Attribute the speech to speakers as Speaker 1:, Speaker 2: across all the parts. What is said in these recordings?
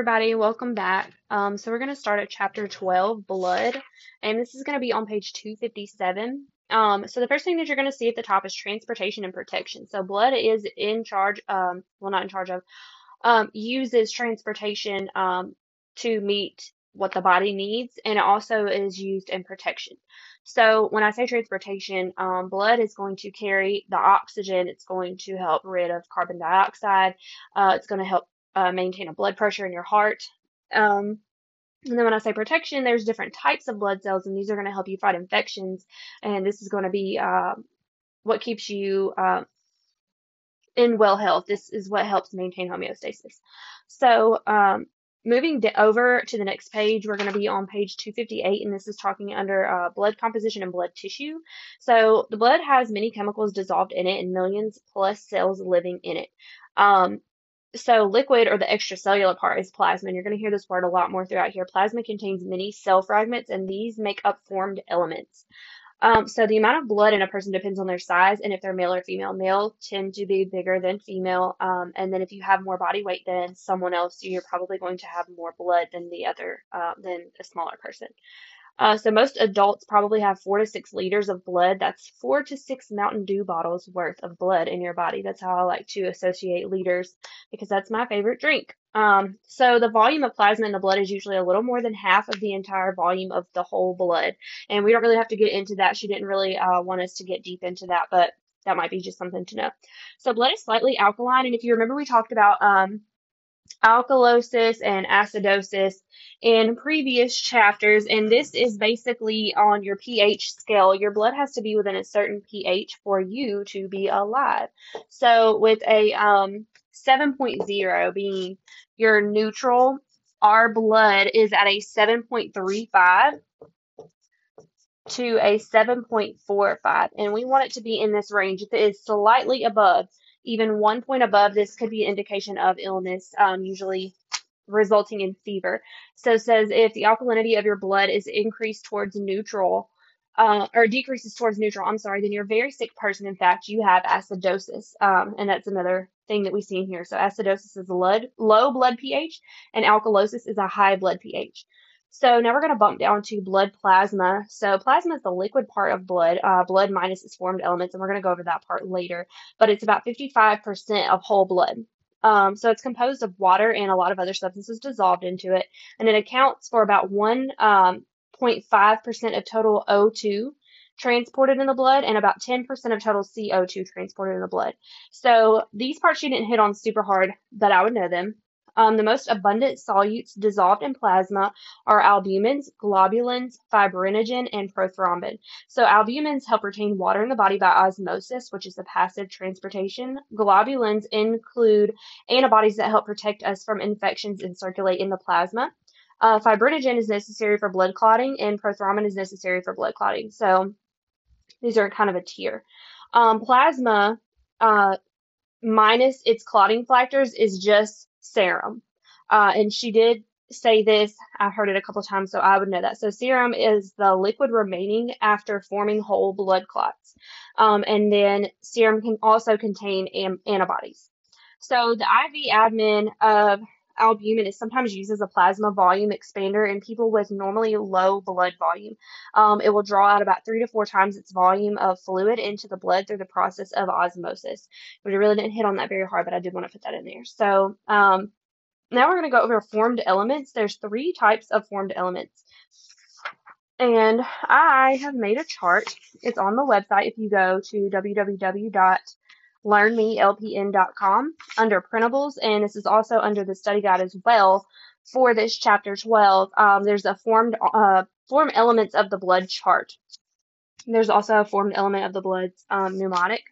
Speaker 1: everybody, welcome back. Um, so we're going to start at chapter 12, blood, and this is going to be on page 257. Um, so the first thing that you're going to see at the top is transportation and protection. So blood is in charge, um, well, not in charge of, um, uses transportation um, to meet what the body needs, and it also is used in protection. So when I say transportation, um, blood is going to carry the oxygen. It's going to help rid of carbon dioxide. Uh, it's going to help uh, maintain a blood pressure in your heart. Um, and then when I say protection, there's different types of blood cells, and these are going to help you fight infections. And this is going to be uh, what keeps you uh, in well health. This is what helps maintain homeostasis. So um, moving over to the next page, we're going to be on page 258, and this is talking under uh, blood composition and blood tissue. So the blood has many chemicals dissolved in it and millions plus cells living in it. Um, so liquid or the extracellular part is plasma, and you're going to hear this word a lot more throughout here. Plasma contains many cell fragments, and these make up formed elements. Um, so the amount of blood in a person depends on their size and if they're male or female. Male tend to be bigger than female, um, and then if you have more body weight than someone else, you're probably going to have more blood than the other uh, than a smaller person. Uh, so most adults probably have four to six liters of blood. That's four to six Mountain Dew bottles worth of blood in your body. That's how I like to associate liters because that's my favorite drink. Um, so the volume of plasma in the blood is usually a little more than half of the entire volume of the whole blood. And we don't really have to get into that. She didn't really uh, want us to get deep into that, but that might be just something to know. So blood is slightly alkaline, and if you remember, we talked about um, alkalosis and acidosis in previous chapters, and this is basically on your pH scale. Your blood has to be within a certain pH for you to be alive. So, with a um, 7.0 being your neutral, our blood is at a 7.35 to a 7.45, and we want it to be in this range. If it is slightly above, even one point above this could be an indication of illness, um, usually resulting in fever. So says if the alkalinity of your blood is increased towards neutral, uh, or decreases towards neutral, I'm sorry, then you're a very sick person. In fact, you have acidosis. Um, and that's another thing that we see in here. So acidosis is a low blood pH and alkalosis is a high blood pH. So now we're going to bump down to blood plasma. So plasma is the liquid part of blood, uh, blood minus its formed elements, and we're going to go over that part later. But it's about 55% of whole blood. Um, so it's composed of water and a lot of other substances dissolved into it, and it accounts for about 1.5% um, of total O2 transported in the blood and about 10% of total CO2 transported in the blood. So these parts you didn't hit on super hard, but I would know them. Um, the most abundant solutes dissolved in plasma are albumins, globulins, fibrinogen, and prothrombin. So albumins help retain water in the body by osmosis, which is the passive transportation. Globulins include antibodies that help protect us from infections and circulate in the plasma. Uh, fibrinogen is necessary for blood clotting, and prothrombin is necessary for blood clotting. So these are kind of a tier. Um, plasma uh, minus its clotting factors is just serum. Uh, and she did say this. I've heard it a couple times, so I would know that. So serum is the liquid remaining after forming whole blood clots. Um, and then serum can also contain am- antibodies. So the IV admin of albumin is sometimes used as a plasma volume expander in people with normally low blood volume. Um, it will draw out about three to four times its volume of fluid into the blood through the process of osmosis. But I really didn't hit on that very hard, but I did want to put that in there. So um, now we're going to go over formed elements. There's three types of formed elements. And I have made a chart. It's on the website if you go to www learnmelpn.com under printables, and this is also under the study guide as well for this chapter 12. Um, there's a formed uh, form elements of the blood chart. There's also a formed element of the blood's um, mnemonic.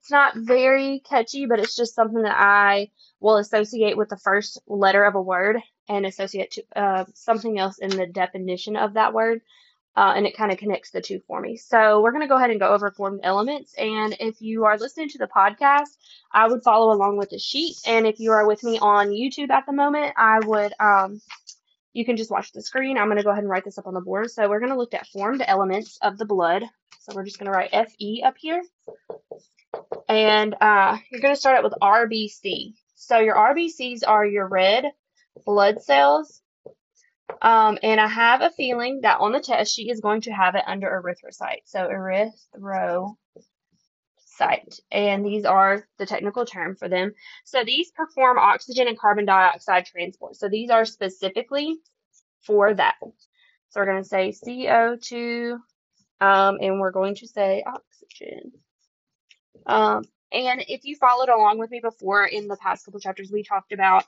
Speaker 1: It's not very catchy, but it's just something that I will associate with the first letter of a word and associate to uh, something else in the definition of that word uh, and it kind of connects the two for me. So we're going to go ahead and go over formed elements. And if you are listening to the podcast, I would follow along with the sheet. And if you are with me on YouTube at the moment, I would, um, you can just watch the screen. I'm going to go ahead and write this up on the board. So we're going to look at formed elements of the blood. So we're just going to write FE up here. And uh, you're going to start out with RBC. So your RBCs are your red, blood cells. Um, and I have a feeling that on the test she is going to have it under erythrocyte. So erythrocyte. And these are the technical term for them. So these perform oxygen and carbon dioxide transport. So these are specifically for that. So we're going to say CO2 um, and we're going to say oxygen. Um, and if you followed along with me before in the past couple chapters, we talked about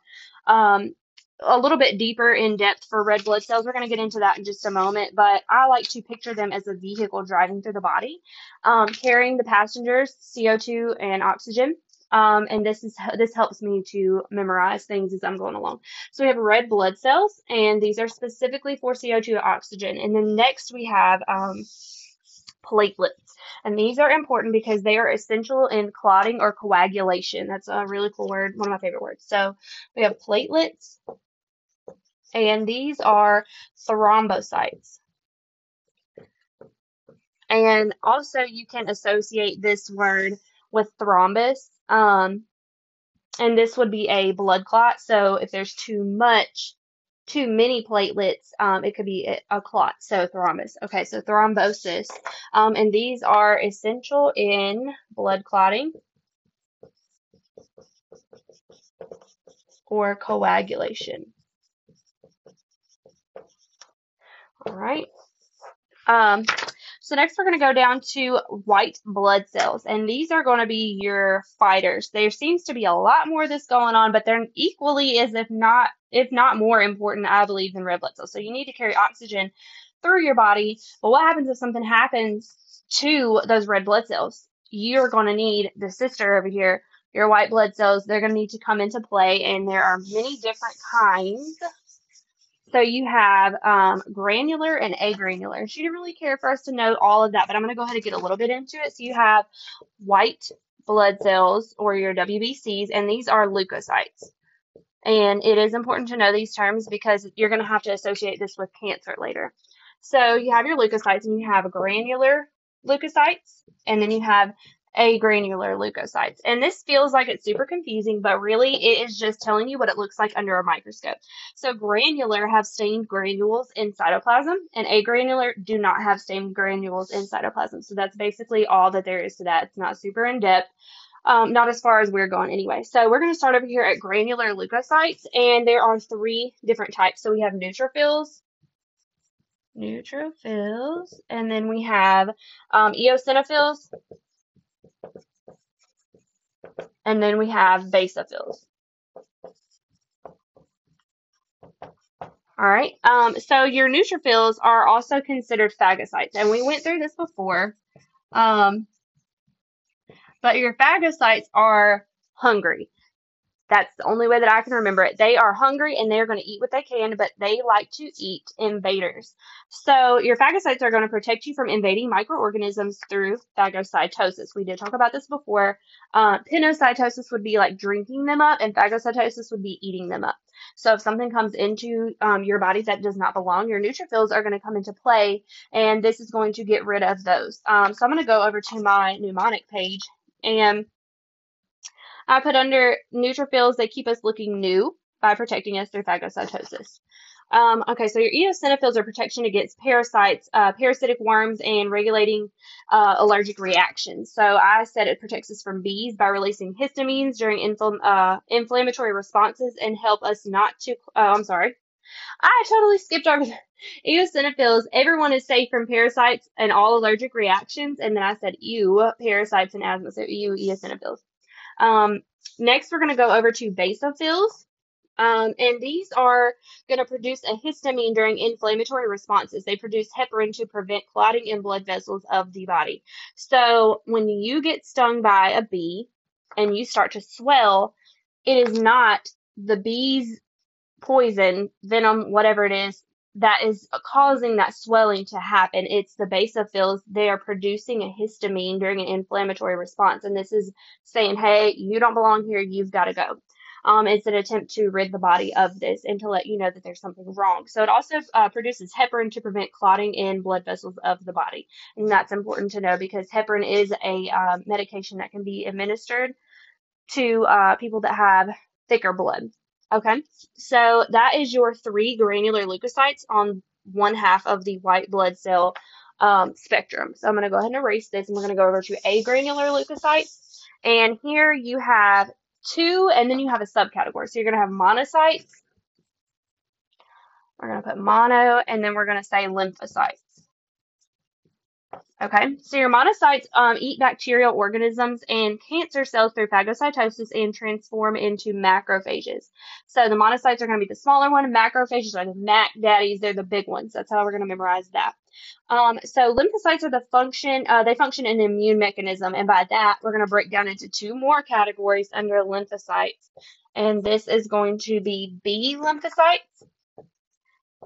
Speaker 1: um, a little bit deeper in depth for red blood cells. We're going to get into that in just a moment, but I like to picture them as a vehicle driving through the body, um, carrying the passengers, CO2 and oxygen. Um, and this is this helps me to memorize things as I'm going along. So we have red blood cells, and these are specifically for CO2 and oxygen. And then next we have um, platelets. And these are important because they are essential in clotting or coagulation. That's a really cool word, one of my favorite words. So we have platelets, and these are thrombocytes. And also you can associate this word with thrombus. Um, and this would be a blood clot. So if there's too much too many platelets, um, it could be a, a, clot, so thrombus. Okay, so thrombosis. Um, and these are essential in blood clotting or coagulation. All right. Um, so next we're going to go down to white blood cells, and these are going to be your fighters. There seems to be a lot more of this going on, but they're equally as if not, if not more important, I believe, than red blood cells. So you need to carry oxygen through your body, but what happens if something happens to those red blood cells? You're going to need the sister over here, your white blood cells. They're going to need to come into play, and there are many different kinds so you have um, granular and agranular. She didn't really care for us to know all of that, but I'm going to go ahead and get a little bit into it. So you have white blood cells or your WBCs, and these are leukocytes. And it is important to know these terms because you're going to have to associate this with cancer later. So you have your leukocytes and you have granular leukocytes, and then you have agranular leukocytes. And this feels like it's super confusing, but really it is just telling you what it looks like under a microscope. So granular have stained granules in cytoplasm, and agranular do not have stained granules in cytoplasm. So that's basically all that there is to that. It's not super in depth. Um, not as far as we're going anyway. So we're going to start over here at granular leukocytes, and there are three different types. So we have neutrophils, neutrophils, and then we have um, eosinophils, and then we have basophils. All right, um, so your neutrophils are also considered phagocytes, and we went through this before. Um, but your phagocytes are hungry. That's the only way that I can remember it. They are hungry and they're going to eat what they can, but they like to eat invaders. So your phagocytes are going to protect you from invading microorganisms through phagocytosis. We did talk about this before. Uh, pinocytosis would be like drinking them up, and phagocytosis would be eating them up. So if something comes into um, your body that does not belong, your neutrophils are going to come into play, and this is going to get rid of those. Um, so I'm going to go over to my mnemonic page and I put under neutrophils, they keep us looking new by protecting us through phagocytosis. Um, okay, so your eosinophils are protection against parasites, uh, parasitic worms, and regulating uh, allergic reactions. So I said it protects us from bees by releasing histamines during infl uh, inflammatory responses and help us not to. Oh, I'm sorry. I totally skipped over eosinophils. Everyone is safe from parasites and all allergic reactions. And then I said ew, parasites and asthma. So ew, eosinophils. Um, next, we're going to go over to basophils. Um, and these are going to produce a histamine during inflammatory responses. They produce heparin to prevent clotting in blood vessels of the body. So when you get stung by a bee and you start to swell, it is not the bee's poison, venom, whatever it is, that is causing that swelling to happen. It's the basophils. They are producing a histamine during an inflammatory response. And this is saying, hey, you don't belong here. You've got to go. Um, it's an attempt to rid the body of this and to let you know that there's something wrong. So it also uh, produces heparin to prevent clotting in blood vessels of the body. And that's important to know because heparin is a uh, medication that can be administered to uh, people that have thicker blood. Okay, so that is your three granular leukocytes on one half of the white blood cell um, spectrum. So I'm going to go ahead and erase this and we're going to go over to agranular leukocytes. And here you have two and then you have a subcategory. So you're going to have monocytes. We're going to put mono and then we're going to say lymphocytes. Okay, so your monocytes um, eat bacterial organisms and cancer cells through phagocytosis and transform into macrophages. So the monocytes are going to be the smaller one. Macrophages are the mac daddies. They're the big ones. That's how we're going to memorize that. Um, so lymphocytes are the function. Uh, they function in the immune mechanism, and by that we're going to break down into two more categories under lymphocytes. And this is going to be B lymphocytes.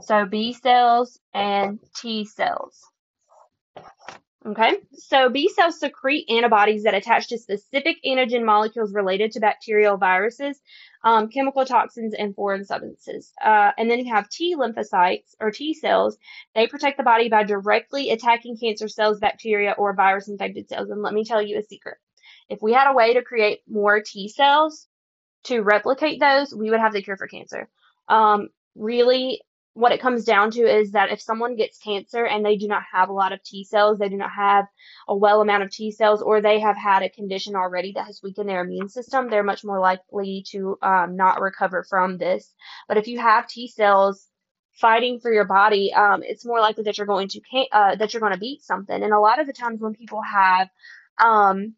Speaker 1: So B cells and T cells. Okay, so B cells secrete antibodies that attach to specific antigen molecules related to bacterial viruses, um, chemical toxins, and foreign substances. Uh, and then you have T lymphocytes or T cells. They protect the body by directly attacking cancer cells, bacteria, or virus infected cells. And let me tell you a secret. If we had a way to create more T cells to replicate those, we would have the cure for cancer. Um, really, what it comes down to is that if someone gets cancer and they do not have a lot of T cells, they do not have a well amount of T cells, or they have had a condition already that has weakened their immune system, they're much more likely to um, not recover from this. But if you have T cells fighting for your body, um, it's more likely that you're going to uh, that you're going to beat something. And a lot of the times when people have um,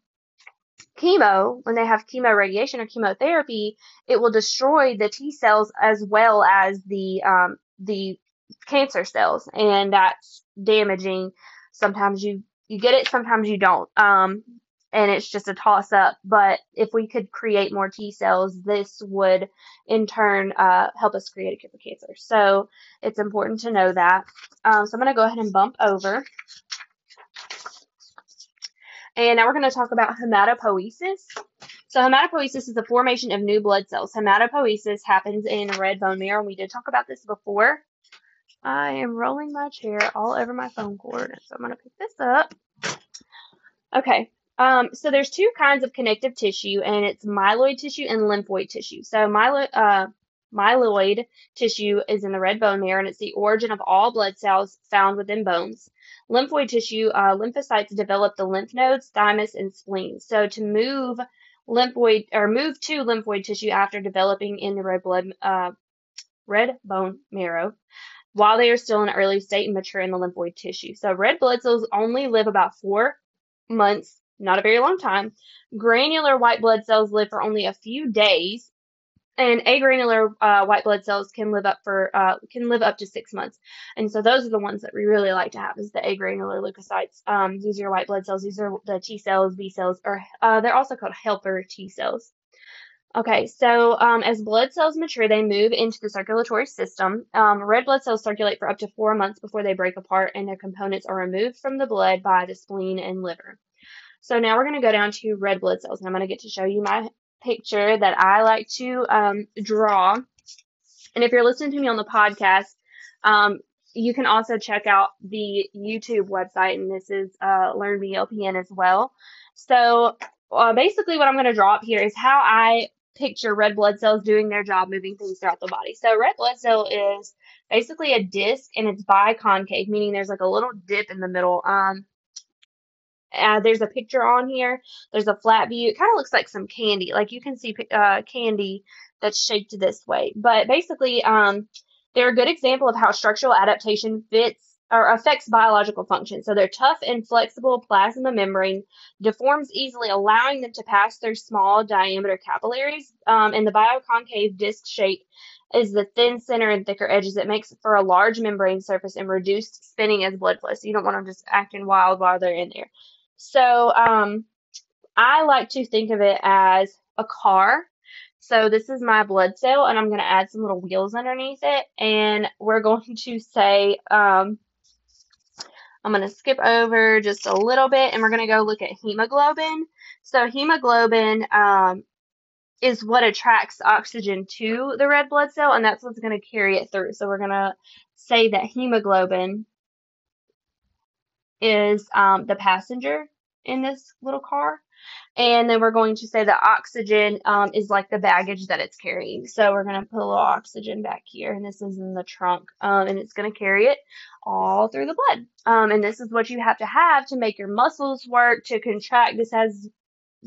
Speaker 1: chemo, when they have chemo radiation or chemotherapy, it will destroy the T cells as well as the um, the cancer cells, and that's damaging. Sometimes you you get it, sometimes you don't. Um, and it's just a toss up. But if we could create more T cells, this would in turn uh, help us create a cure for cancer. So it's important to know that. Um, so I'm going to go ahead and bump over. And now we're going to talk about hematopoiesis. So hematopoiesis is the formation of new blood cells. Hematopoiesis happens in red bone marrow. And we did talk about this before. I am rolling my chair all over my phone cord, so I'm going to pick this up. Okay, um, so there's two kinds of connective tissue, and it's myeloid tissue and lymphoid tissue. So myeloid, uh, myeloid tissue is in the red bone marrow, and it's the origin of all blood cells found within bones. Lymphoid tissue, uh, lymphocytes develop the lymph nodes, thymus, and spleen. So to move lymphoid or move to lymphoid tissue after developing in the red blood uh, red bone marrow while they are still in early state and mature in the lymphoid tissue. So red blood cells only live about four months, not a very long time. Granular white blood cells live for only a few days and agranular uh, white blood cells can live up for uh, can live up to six months, and so those are the ones that we really like to have is the agranular leukocytes. Um, these are your white blood cells. These are the T cells, B cells, or uh, they're also called helper T cells. Okay, so um, as blood cells mature, they move into the circulatory system. Um, red blood cells circulate for up to four months before they break apart, and their components are removed from the blood by the spleen and liver. So now we're going to go down to red blood cells, and I'm going to get to show you my picture that I like to um, draw. And if you're listening to me on the podcast, um, you can also check out the YouTube website, and this is uh, Learn Me LPN as well. So uh, basically, what I'm going to draw up here is how I picture red blood cells doing their job, moving things throughout the body. So red blood cell is basically a disc, and it's biconcave, meaning there's like a little dip in the middle. Um, uh, there's a picture on here. There's a flat view. It kind of looks like some candy. Like you can see uh, candy that's shaped this way. But basically, um, they're a good example of how structural adaptation fits or affects biological function. So they're tough and flexible plasma membrane, deforms easily, allowing them to pass through small diameter capillaries. Um, and the biconcave disc shape is the thin center and thicker edges It makes for a large membrane surface and reduced spinning as blood flow. So you don't want them just acting wild while they're in there. So um, I like to think of it as a car. So this is my blood cell, and I'm going to add some little wheels underneath it, and we're going to say, um, I'm going to skip over just a little bit, and we're going to go look at hemoglobin. So hemoglobin um, is what attracts oxygen to the red blood cell, and that's what's going to carry it through. So we're going to say that hemoglobin is um, the passenger in this little car. And then we're going to say the oxygen um, is like the baggage that it's carrying. So we're going to put a little oxygen back here, and this is in the trunk, um, and it's going to carry it all through the blood. Um, and this is what you have to have to make your muscles work, to contract. This has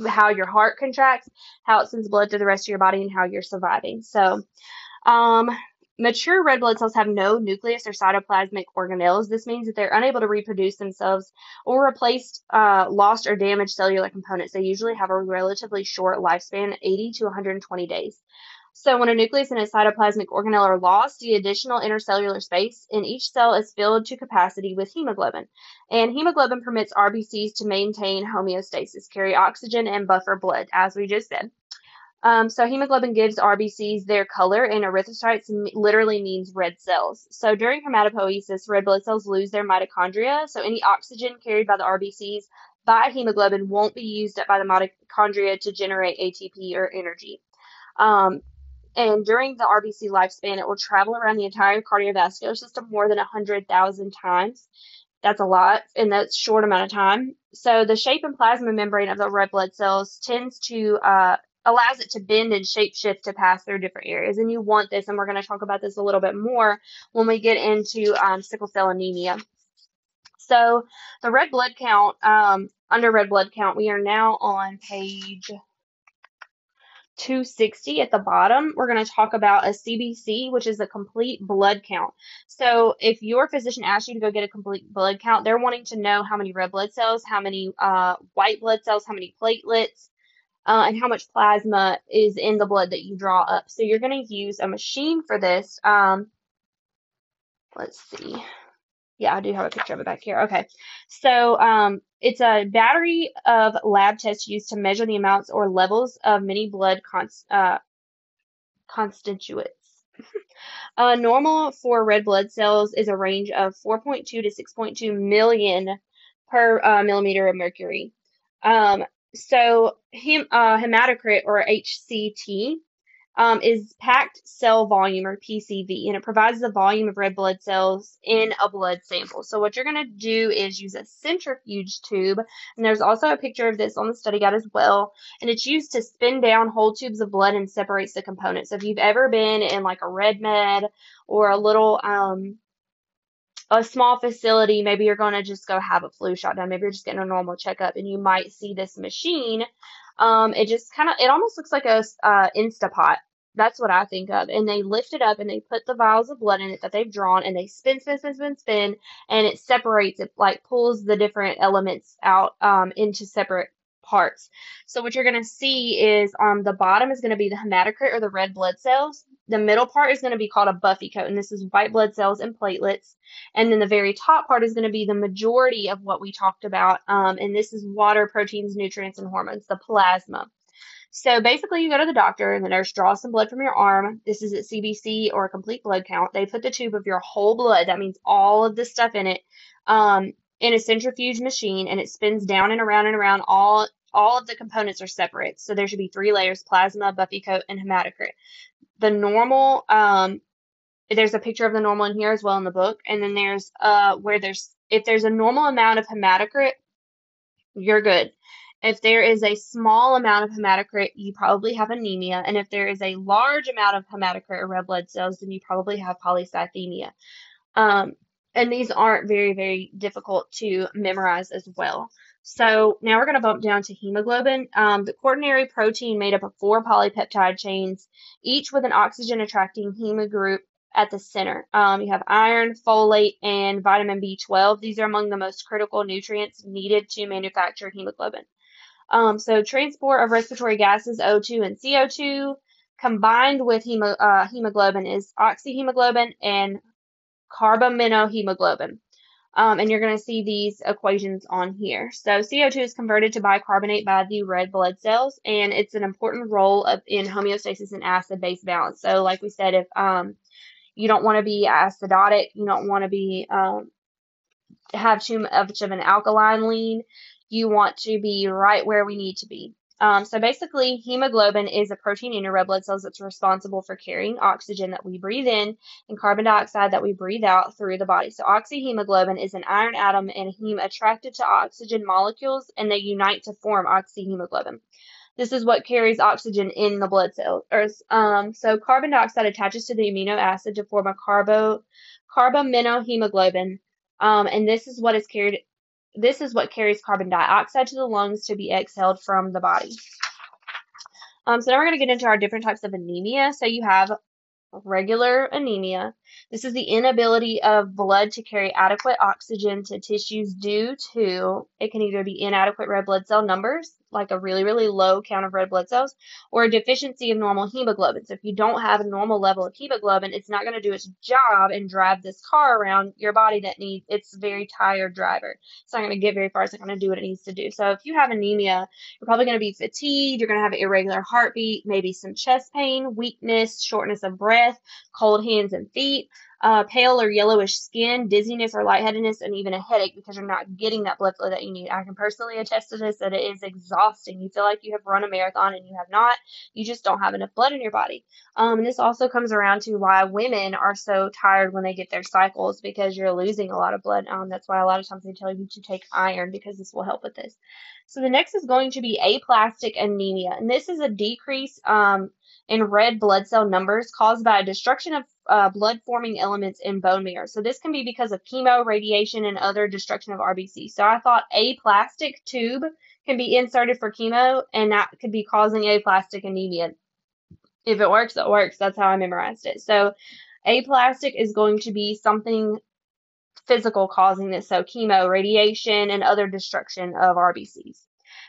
Speaker 1: how your heart contracts, how it sends blood to the rest of your body, and how you're surviving. So, um, Mature red blood cells have no nucleus or cytoplasmic organelles. This means that they're unable to reproduce themselves or replace uh, lost or damaged cellular components. They usually have a relatively short lifespan, 80 to 120 days. So when a nucleus and a cytoplasmic organelle are lost, the additional intercellular space in each cell is filled to capacity with hemoglobin. And hemoglobin permits RBCs to maintain homeostasis, carry oxygen, and buffer blood, as we just said. Um, so hemoglobin gives RBCs their color, and erythrocytes literally means red cells. So during hematopoiesis, red blood cells lose their mitochondria. So any oxygen carried by the RBCs by hemoglobin won't be used up by the mitochondria to generate ATP or energy. Um, and during the RBC lifespan, it will travel around the entire cardiovascular system more than 100,000 times. That's a lot in that short amount of time. So the shape and plasma membrane of the red blood cells tends to uh, allows it to bend and shape shift to pass through different areas. And you want this, and we're going to talk about this a little bit more when we get into um, sickle cell anemia. So the red blood count, um, under red blood count, we are now on page 260 at the bottom, we're going to talk about a CBC, which is a complete blood count. So if your physician asks you to go get a complete blood count, they're wanting to know how many red blood cells, how many uh, white blood cells, how many platelets, uh, and how much plasma is in the blood that you draw up. So you're going to use a machine for this. Um, let's see. Yeah, I do have a picture of it back here. Okay. So um, it's a battery of lab tests used to measure the amounts or levels of many blood const- uh, constituents. uh, normal for red blood cells is a range of 4.2 to 6.2 million per uh, millimeter of mercury. Um, so hem, uh, hematocrit or HCT um, is packed cell volume or PCV, and it provides the volume of red blood cells in a blood sample. So what you're going to do is use a centrifuge tube, and there's also a picture of this on the study guide as well, and it's used to spin down whole tubes of blood and separates the components. So if you've ever been in like a red med or a little um, a small facility, maybe you're going to just go have a flu shot done. Maybe you're just getting a normal checkup and you might see this machine. Um, it just kind of, it almost looks like a uh, Instapot. That's what I think of. And they lift it up and they put the vials of blood in it that they've drawn and they spin, spin, spin, spin, spin, and it separates it, like pulls the different elements out um, into separate parts. So what you're going to see is on um, the bottom is going to be the hematocrit or the red blood cells. The middle part is going to be called a buffy coat, and this is white blood cells and platelets. And then the very top part is going to be the majority of what we talked about, um, and this is water, proteins, nutrients, and hormones, the plasma. So basically, you go to the doctor, and the nurse draws some blood from your arm. This is at CBC or a complete blood count. They put the tube of your whole blood, that means all of the stuff in it, um, in a centrifuge machine, and it spins down and around and around all all of the components are separate. So there should be three layers, plasma, buffy coat, and hematocrit. The normal, um, there's a picture of the normal in here as well in the book. And then there's uh, where there's, if there's a normal amount of hematocrit, you're good. If there is a small amount of hematocrit, you probably have anemia. And if there is a large amount of hematocrit or red blood cells, then you probably have polycythemia. Um, and these aren't very, very difficult to memorize as well. So now we're going to bump down to hemoglobin. Um, the quaternary protein made up of four polypeptide chains, each with an oxygen attracting hemogroup at the center. Um, you have iron, folate, and vitamin B12. These are among the most critical nutrients needed to manufacture hemoglobin. Um, so transport of respiratory gases O2 and CO2 combined with hemo, uh, hemoglobin is oxyhemoglobin and carbaminohemoglobin. Um, and you're going to see these equations on here. So CO2 is converted to bicarbonate by the red blood cells, and it's an important role of, in homeostasis and acid-base balance. So like we said, if um, you don't want to be acidotic, you don't want to be um, have too much of an alkaline lean, you want to be right where we need to be. Um, so basically, hemoglobin is a protein in your red blood cells that's responsible for carrying oxygen that we breathe in and carbon dioxide that we breathe out through the body. So oxyhemoglobin is an iron atom and heme attracted to oxygen molecules and they unite to form oxyhemoglobin. This is what carries oxygen in the blood cells. Um, so carbon dioxide attaches to the amino acid to form a carbo carbaminohemoglobin, um, and this is what is carried this is what carries carbon dioxide to the lungs to be exhaled from the body. Um, so now we're going to get into our different types of anemia. So you have regular anemia. This is the inability of blood to carry adequate oxygen to tissues due to it can either be inadequate red blood cell numbers, like a really, really low count of red blood cells, or a deficiency of normal hemoglobin. So if you don't have a normal level of hemoglobin, it's not going to do its job and drive this car around your body that needs it's very tired driver. It's not going to get very far. It's not going to do what it needs to do. So if you have anemia, you're probably going to be fatigued. You're going to have an irregular heartbeat, maybe some chest pain, weakness, shortness of breath, cold hands and feet uh, pale or yellowish skin, dizziness or lightheadedness, and even a headache because you're not getting that blood flow that you need. I can personally attest to this that it is exhausting. You feel like you have run a marathon and you have not. You just don't have enough blood in your body. Um, and this also comes around to why women are so tired when they get their cycles because you're losing a lot of blood. Um, that's why a lot of times they tell you to take iron because this will help with this. So the next is going to be aplastic anemia, and this is a decrease um, in red blood cell numbers caused by a destruction of uh, blood forming elements in bone marrow. So this can be because of chemo, radiation, and other destruction of RBC. So I thought aplastic tube can be inserted for chemo, and that could be causing aplastic anemia. If it works, it works. That's how I memorized it. So aplastic is going to be something physical causing this. So chemo, radiation, and other destruction of RBCs.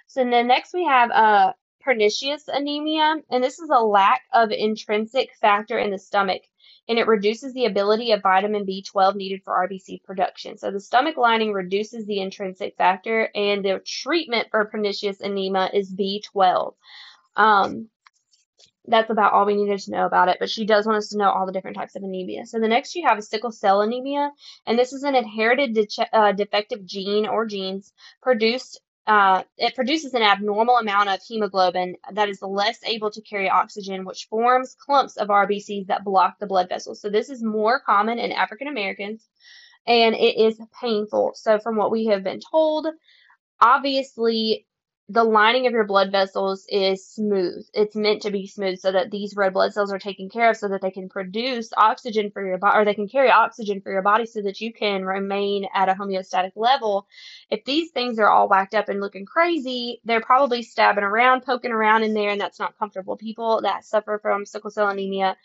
Speaker 1: So then next we have uh, pernicious anemia, and this is a lack of intrinsic factor in the stomach, and it reduces the ability of vitamin B12 needed for RBC production. So the stomach lining reduces the intrinsic factor, and the treatment for pernicious anemia is B12. Um, that's about all we needed to know about it, but she does want us to know all the different types of anemia. So the next you have is sickle cell anemia, and this is an inherited de uh, defective gene or genes produced uh, it produces an abnormal amount of hemoglobin that is less able to carry oxygen, which forms clumps of RBCs that block the blood vessels. So this is more common in African Americans, and it is painful. So from what we have been told, obviously the lining of your blood vessels is smooth. It's meant to be smooth so that these red blood cells are taken care of so that they can produce oxygen for your body or they can carry oxygen for your body so that you can remain at a homeostatic level. If these things are all whacked up and looking crazy, they're probably stabbing around, poking around in there, and that's not comfortable. People that suffer from sickle cell anemia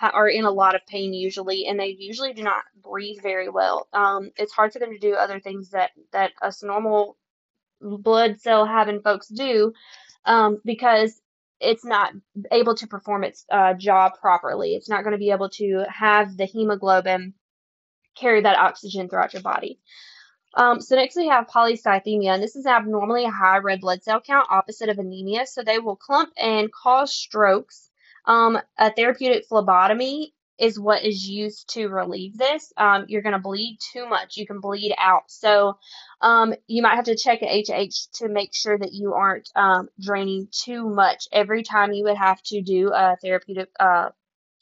Speaker 1: are in a lot of pain usually, and they usually do not breathe very well. Um, it's hard for them to do other things that that us normal blood cell having folks do um, because it's not able to perform its uh, job properly. It's not going to be able to have the hemoglobin carry that oxygen throughout your body. Um, so next we have polycythemia, and this is abnormally high red blood cell count, opposite of anemia. So they will clump and cause strokes. Um, a therapeutic phlebotomy is what is used to relieve this. Um, you're going to bleed too much. You can bleed out. So um, you might have to check at HH to make sure that you aren't um, draining too much every time you would have to do a therapeutic uh,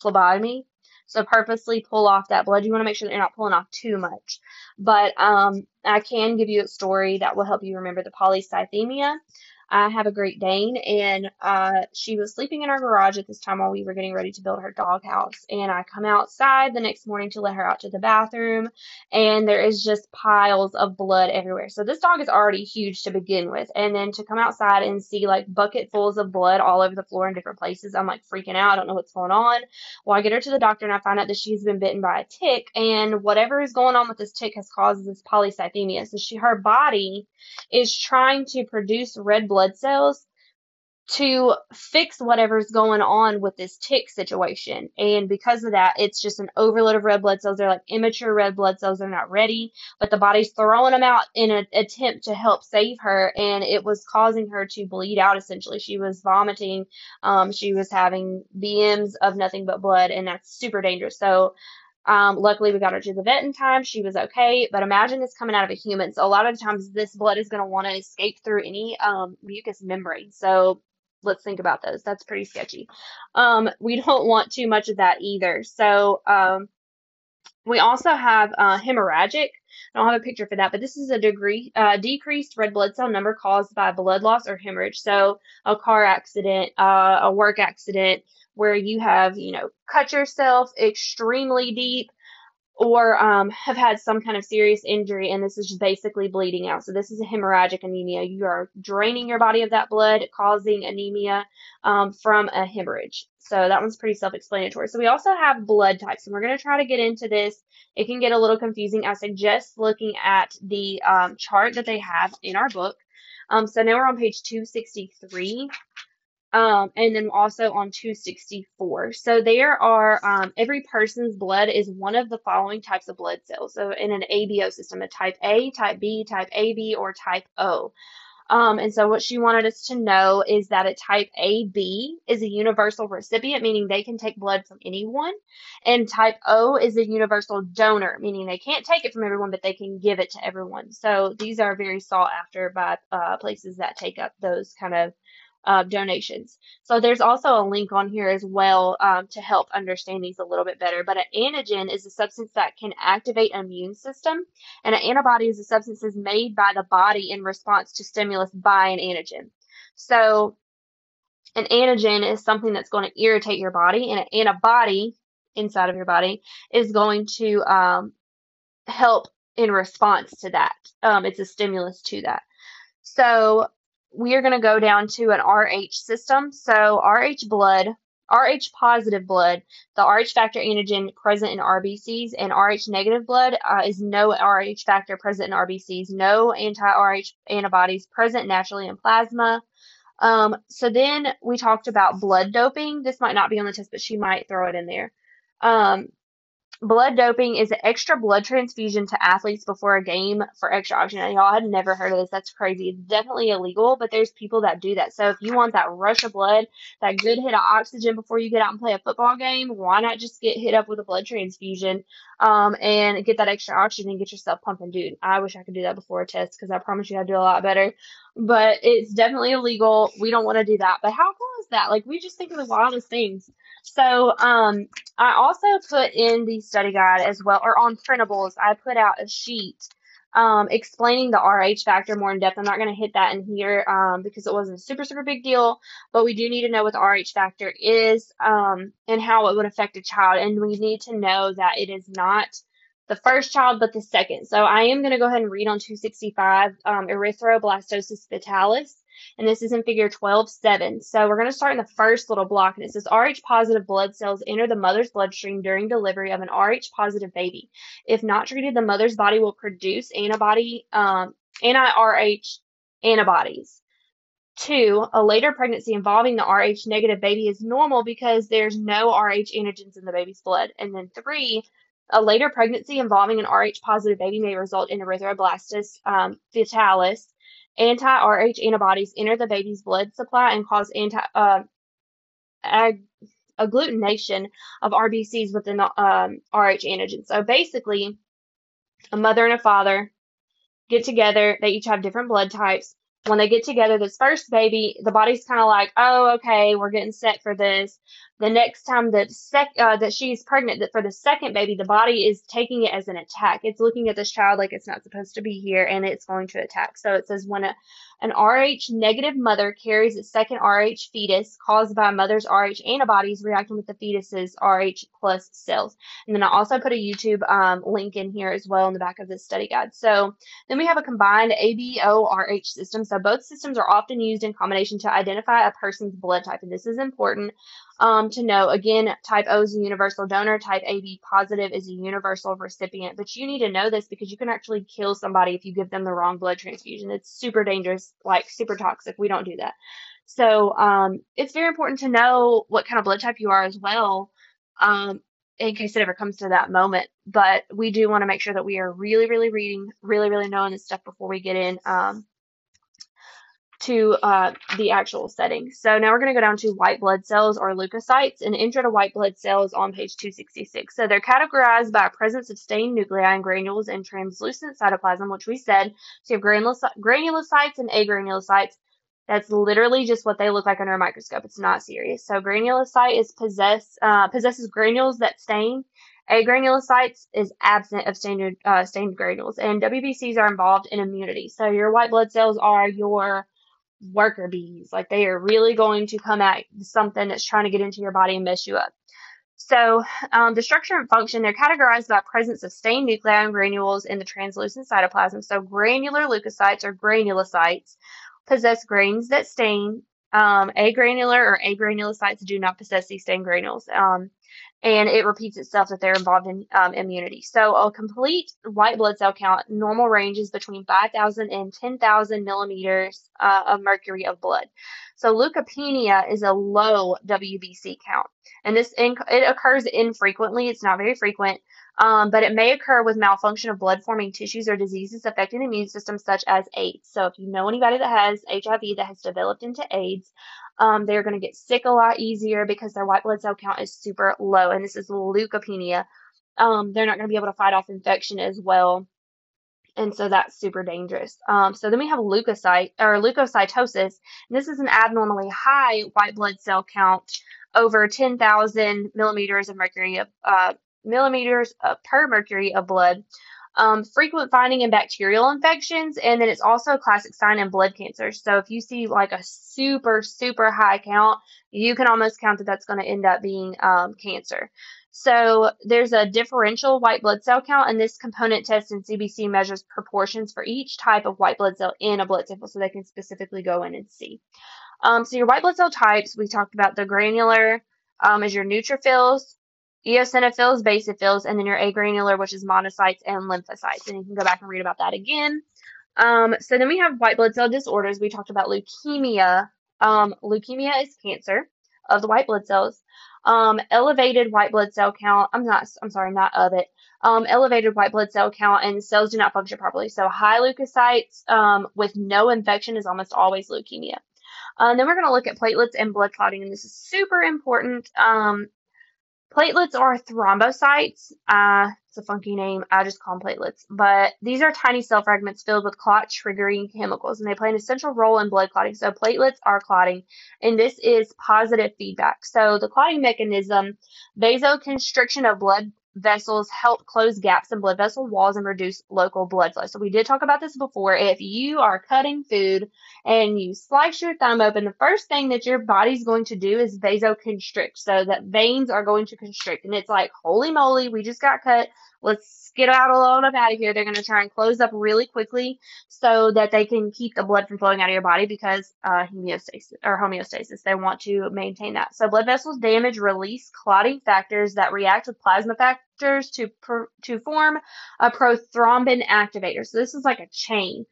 Speaker 1: phlebotomy. So purposely pull off that blood. You want to make sure that you're not pulling off too much. But um, I can give you a story that will help you remember the polycythemia. I have a Great Dane, and uh, she was sleeping in our garage at this time while we were getting ready to build her doghouse. And I come outside the next morning to let her out to the bathroom, and there is just piles of blood everywhere. So this dog is already huge to begin with, and then to come outside and see like bucketfuls of blood all over the floor in different places, I'm like freaking out. I don't know what's going on. Well, I get her to the doctor, and I find out that she's been bitten by a tick, and whatever is going on with this tick has caused this polycythemia. So she, her body is trying to produce red blood blood cells to fix whatever's going on with this tick situation. And because of that, it's just an overload of red blood cells. They're like immature red blood cells. They're not ready, but the body's throwing them out in an attempt to help save her. And it was causing her to bleed out essentially. She was vomiting. Um, she was having BMs of nothing but blood, and that's super dangerous. So um, luckily, we got her to the vet in time. She was okay. But imagine this coming out of a human. So a lot of times, this blood is going to want to escape through any um, mucous membrane. So let's think about those. That's pretty sketchy. Um, we don't want too much of that either. So um, we also have uh, hemorrhagic. I don't have a picture for that, but this is a degree uh, decreased red blood cell number caused by blood loss or hemorrhage. So a car accident, uh, a work accident, where you have you know cut yourself extremely deep or um, have had some kind of serious injury and this is basically bleeding out. So this is a hemorrhagic anemia. You are draining your body of that blood, causing anemia um, from a hemorrhage. So that one's pretty self-explanatory. So we also have blood types, and we're going to try to get into this. It can get a little confusing. I suggest looking at the um, chart that they have in our book. Um, so now we're on page 263. Um, and then also on 264. So there are, um, every person's blood is one of the following types of blood cells. So in an ABO system, a type A, type B, type AB, or type O. Um, and so what she wanted us to know is that a type AB is a universal recipient, meaning they can take blood from anyone. And type O is a universal donor, meaning they can't take it from everyone, but they can give it to everyone. So these are very sought after by uh, places that take up those kind of uh, donations. So there's also a link on here as well um, to help understand these a little bit better. But an antigen is a substance that can activate immune system, and an antibody is a substance that's made by the body in response to stimulus by an antigen. So an antigen is something that's going to irritate your body, and an antibody inside of your body is going to um, help in response to that. Um, it's a stimulus to that. So we are going to go down to an RH system. So RH blood, RH positive blood, the RH factor antigen present in RBCs, and RH negative blood uh, is no RH factor present in RBCs, no anti-RH antibodies present naturally in plasma. Um, so then we talked about blood doping. This might not be on the test, but she might throw it in there. Um, blood doping is an extra blood transfusion to athletes before a game for extra oxygen. Y'all had never heard of this. That's crazy. It's definitely illegal, but there's people that do that. So if you want that rush of blood, that good hit of oxygen before you get out and play a football game, why not just get hit up with a blood transfusion um, and get that extra oxygen and get yourself pumping? Dude, I wish I could do that before a test because I promise you I'd do a lot better. But it's definitely illegal. We don't want to do that. But how cool is that? Like, we just think of the wildest things. So um, I also put in the study guide as well, or on printables, I put out a sheet um, explaining the RH factor more in depth. I'm not going to hit that in here um, because it wasn't a super, super big deal, but we do need to know what the RH factor is um, and how it would affect a child. And we need to know that it is not the first child, but the second. So I am going to go ahead and read on 265 um, erythroblastosis fetalis and this is in figure 12.7. So we're going to start in the first little block, and it says Rh positive blood cells enter the mother's bloodstream during delivery of an Rh positive baby. If not treated, the mother's body will produce antibody, um, anti-Rh antibodies. Two, a later pregnancy involving the Rh negative baby is normal because there's no Rh antigens in the baby's blood. And then three, a later pregnancy involving an Rh positive baby may result in erythroblastis um, fetalis, Anti-Rh antibodies enter the baby's blood supply and cause anti uh, ag- agglutination of RBCs within the um, Rh antigen. So basically, a mother and a father get together. They each have different blood types. When they get together, this first baby, the body's kind of like, oh, okay, we're getting set for this. The next time that sec uh, that she's pregnant that for the second baby the body is taking it as an attack. It's looking at this child like it's not supposed to be here and it's going to attack. So it says when a, an rh negative mother carries a second rh fetus caused by a mother's rh antibodies reacting with the fetus's rh plus cells. And then i also put a youtube um, link in here as well in the back of this study guide. So then we have a combined abo rh system. So both systems are often used in combination to identify a person's blood type and this is important um, to know. Again, type O is a universal donor, type AB positive is a universal recipient. But you need to know this because you can actually kill somebody if you give them the wrong blood transfusion. It's super dangerous, like super toxic. We don't do that. So um, it's very important to know what kind of blood type you are as well. Um, in case it ever comes to that moment. But we do want to make sure that we are really, really reading, really, really knowing this stuff before we get in. Um, to uh, the actual setting. So now we're going to go down to white blood cells or leukocytes and intro to white blood cells on page 266. So they're categorized by presence of stained nuclei and granules and translucent cytoplasm, which we said. So you have granulocytes and agranulocytes. That's literally just what they look like under a microscope. It's not serious. So granulocyte is possess uh, possesses granules that stain. Agranulocytes is absent of stained uh, stained granules, and WBCs are involved in immunity. So your white blood cells are your worker bees. Like they are really going to come at something that's trying to get into your body and mess you up. So um, the structure and function, they're categorized by presence of stained nuclei and granules in the translucent cytoplasm. So granular leukocytes or granulocytes possess grains that stain. Um, agranular or agranulocytes do not possess these stained granules. Um, and it repeats itself that they're involved in um, immunity. So a complete white blood cell count, normal ranges between 5,000 and 10,000 millimeters uh, of mercury of blood. So leukopenia is a low WBC count, and this it occurs infrequently. It's not very frequent, um, but it may occur with malfunction of blood-forming tissues or diseases affecting the immune system, such as AIDS. So if you know anybody that has HIV that has developed into AIDS, um, they're going to get sick a lot easier because their white blood cell count is super low, and this is leukopenia. Um, they're not going to be able to fight off infection as well, and so that's super dangerous. Um, so then we have leukocyte or leukocytosis, and this is an abnormally high white blood cell count over 10,000 millimeters of mercury uh, millimeters per mercury of blood um, frequent finding in bacterial infections, and then it's also a classic sign in blood cancer. So if you see like a super, super high count, you can almost count that that's going to end up being um, cancer. So there's a differential white blood cell count, and this component test in CBC measures proportions for each type of white blood cell in a blood sample, so they can specifically go in and see. Um, so your white blood cell types, we talked about the granular um, is your neutrophils, eosinophils, basophils, and then your agranular, which is monocytes and lymphocytes. And you can go back and read about that again. Um, so then we have white blood cell disorders. We talked about leukemia. Um, leukemia is cancer of the white blood cells. Um, elevated white blood cell count. I'm not. I'm sorry, not of it. Um, elevated white blood cell count and cells do not function properly. So high leukocytes um, with no infection is almost always leukemia. Uh, then we're going to look at platelets and blood clotting, and this is super important. Um, Platelets are thrombocytes. Uh, it's a funky name. I just call them platelets. But these are tiny cell fragments filled with clot triggering chemicals, and they play an essential role in blood clotting. So platelets are clotting, and this is positive feedback. So the clotting mechanism, vasoconstriction of blood vessels help close gaps in blood vessel walls and reduce local blood flow. So we did talk about this before. If you are cutting food and you slice your thumb open, the first thing that your body's going to do is vasoconstrict. So that veins are going to constrict. And it's like, holy moly, we just got cut. Let's get out a little out of here. They're going to try and close up really quickly so that they can keep the blood from flowing out of your body because uh, homeostasis or homeostasis. They want to maintain that. So blood vessels damage release clotting factors that react with plasma factors to to form a prothrombin activator. So this is like a chain.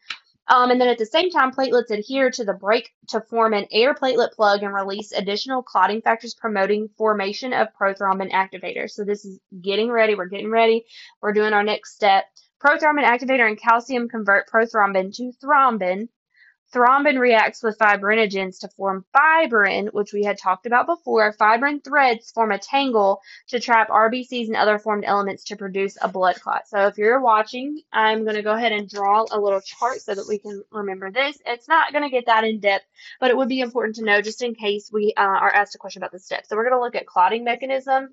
Speaker 1: Um, and then at the same time, platelets adhere to the break to form an air platelet plug and release additional clotting factors promoting formation of prothrombin activator. So this is getting ready. We're getting ready. We're doing our next step. Prothrombin activator and calcium convert prothrombin to thrombin Thrombin reacts with fibrinogens to form fibrin, which we had talked about before. Fibrin threads form a tangle to trap RBCs and other formed elements to produce a blood clot. So if you're watching, I'm going to go ahead and draw a little chart so that we can remember this. It's not going to get that in depth, but it would be important to know just in case we uh, are asked a question about the steps. So we're going to look at clotting mechanism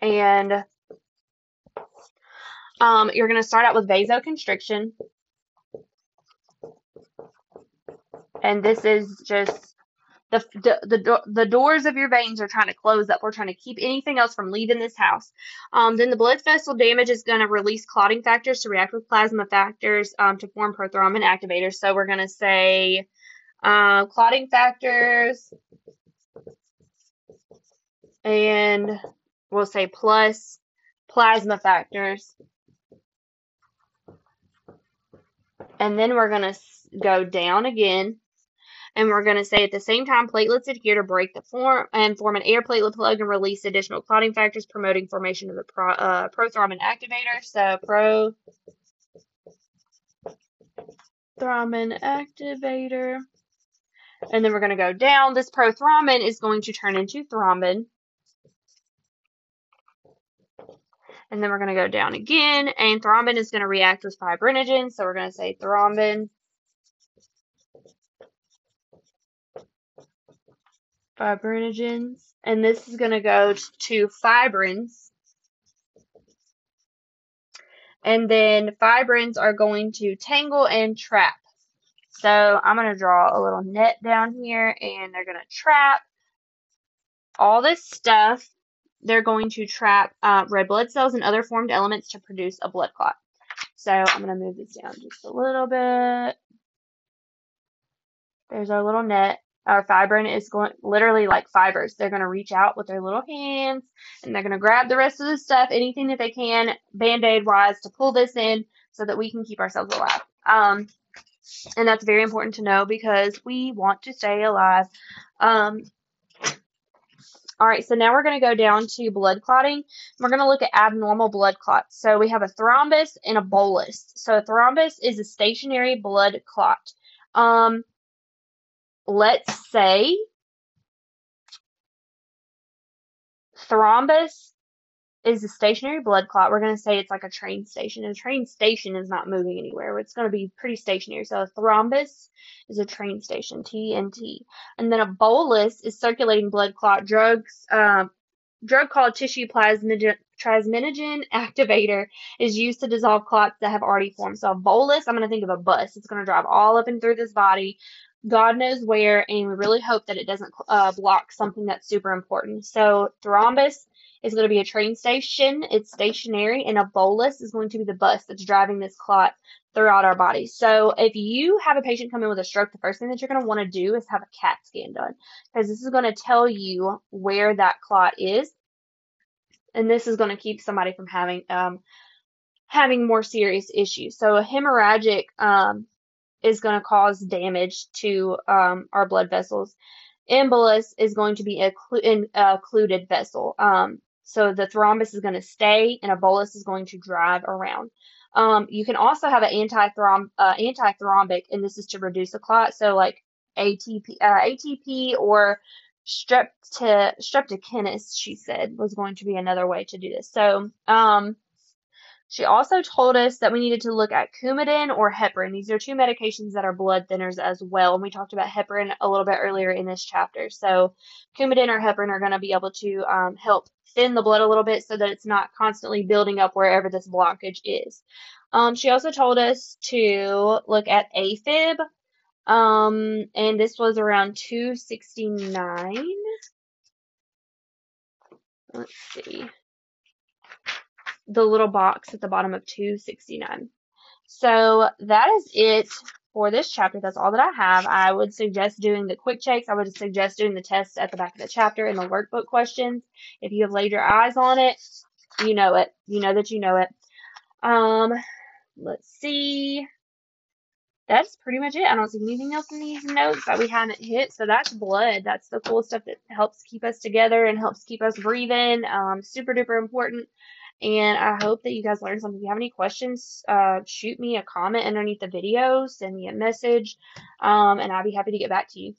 Speaker 1: and um, you're going to start out with vasoconstriction. And this is just the, the, the, the doors of your veins are trying to close up. We're trying to keep anything else from leaving this house. Um, then the blood vessel damage is going to release clotting factors to react with plasma factors um, to form prothrombin activators. So we're going to say uh, clotting factors and we'll say plus plasma factors. And then we're going to go down again and we're going to say at the same time, platelets adhere to break the form and form an air platelet plug and release additional clotting factors, promoting formation of the pro, uh, prothrombin activator. So pro thrombin activator. And then we're going to go down. This prothrombin is going to turn into thrombin. And then we're going to go down again. And thrombin is going to react with fibrinogen. So we're going to say thrombin fibrinogens. And this is going to go to fibrins. And then fibrins are going to tangle and trap. So I'm going to draw a little net down here and they're going to trap all this stuff. They're going to trap uh, red blood cells and other formed elements to produce a blood clot. So I'm going to move this down just a little bit. There's our little net. Our fibrin is going literally like fibers. They're going to reach out with their little hands and they're going to grab the rest of the stuff, anything that they can, band-aid wise, to pull this in so that we can keep ourselves alive. Um, and that's very important to know because we want to stay alive. Um, all right, so now we're going to go down to blood clotting. We're going to look at abnormal blood clots. So we have a thrombus and an embolus. So a thrombus is a stationary blood clot. Um, let's say thrombus is a stationary blood clot. We're going to say it's like a train station. A train station is not moving anywhere. It's going to be pretty stationary. So a thrombus is a train station, TNT. And then an embolus is circulating blood clot drugs. Um, drug called tissue plasminogen, activator is used to dissolve clots that have already formed. So an embolus, I'm going to think of a bus. It's going to drive all up and through this body. God knows where, and we really hope that it doesn't uh, block something that's super important. So thrombus is going to be a train station. It's stationary, and an embolus is going to be the bus that's driving this clot throughout our body. So if you have a patient come in with a stroke, the first thing that you're going to want to do is have a CAT scan done because this is going to tell you where that clot is, and this is going to keep somebody from having um, having more serious issues. So a hemorrhagic um, is going to cause damage to um, our blood vessels. Embolus is going to be a occluded vessel. Um, so the thrombus is going to stay and an embolus is going to drive around. Um, you can also have an anti-throm uh, antithrombic, and this is to reduce a clot. So like ATP, uh, ATP or strepto, streptokinase, she said, was going to be another way to do this. So um, she also told us that we needed to look at Coumadin or heparin. These are two medications that are blood thinners as well. And we talked about heparin a little bit earlier in this chapter. So Coumadin or heparin are going to be able to um, help thin the blood a little bit so that it's not constantly building up wherever this blockage is. Um, she also told us to look at AFib. Um, and this was around 269. Let's see the little box at the bottom of 269. So that is it for this chapter. That's all that I have. I would suggest doing the quick checks. I would suggest doing the tests at the back of the chapter and the workbook questions. If you have laid your eyes on it, you know it. You know that you know it. Um, let's see. That's pretty much it. I don't see anything else in these notes that we haven't hit. So that's blood. That's the cool stuff that helps keep us together and helps keep us breathing. Um, super duper important. And I hope that you guys learned something. If you have any questions, uh, shoot me a comment underneath the video, send me a message, um, and I'll be happy to get back to you.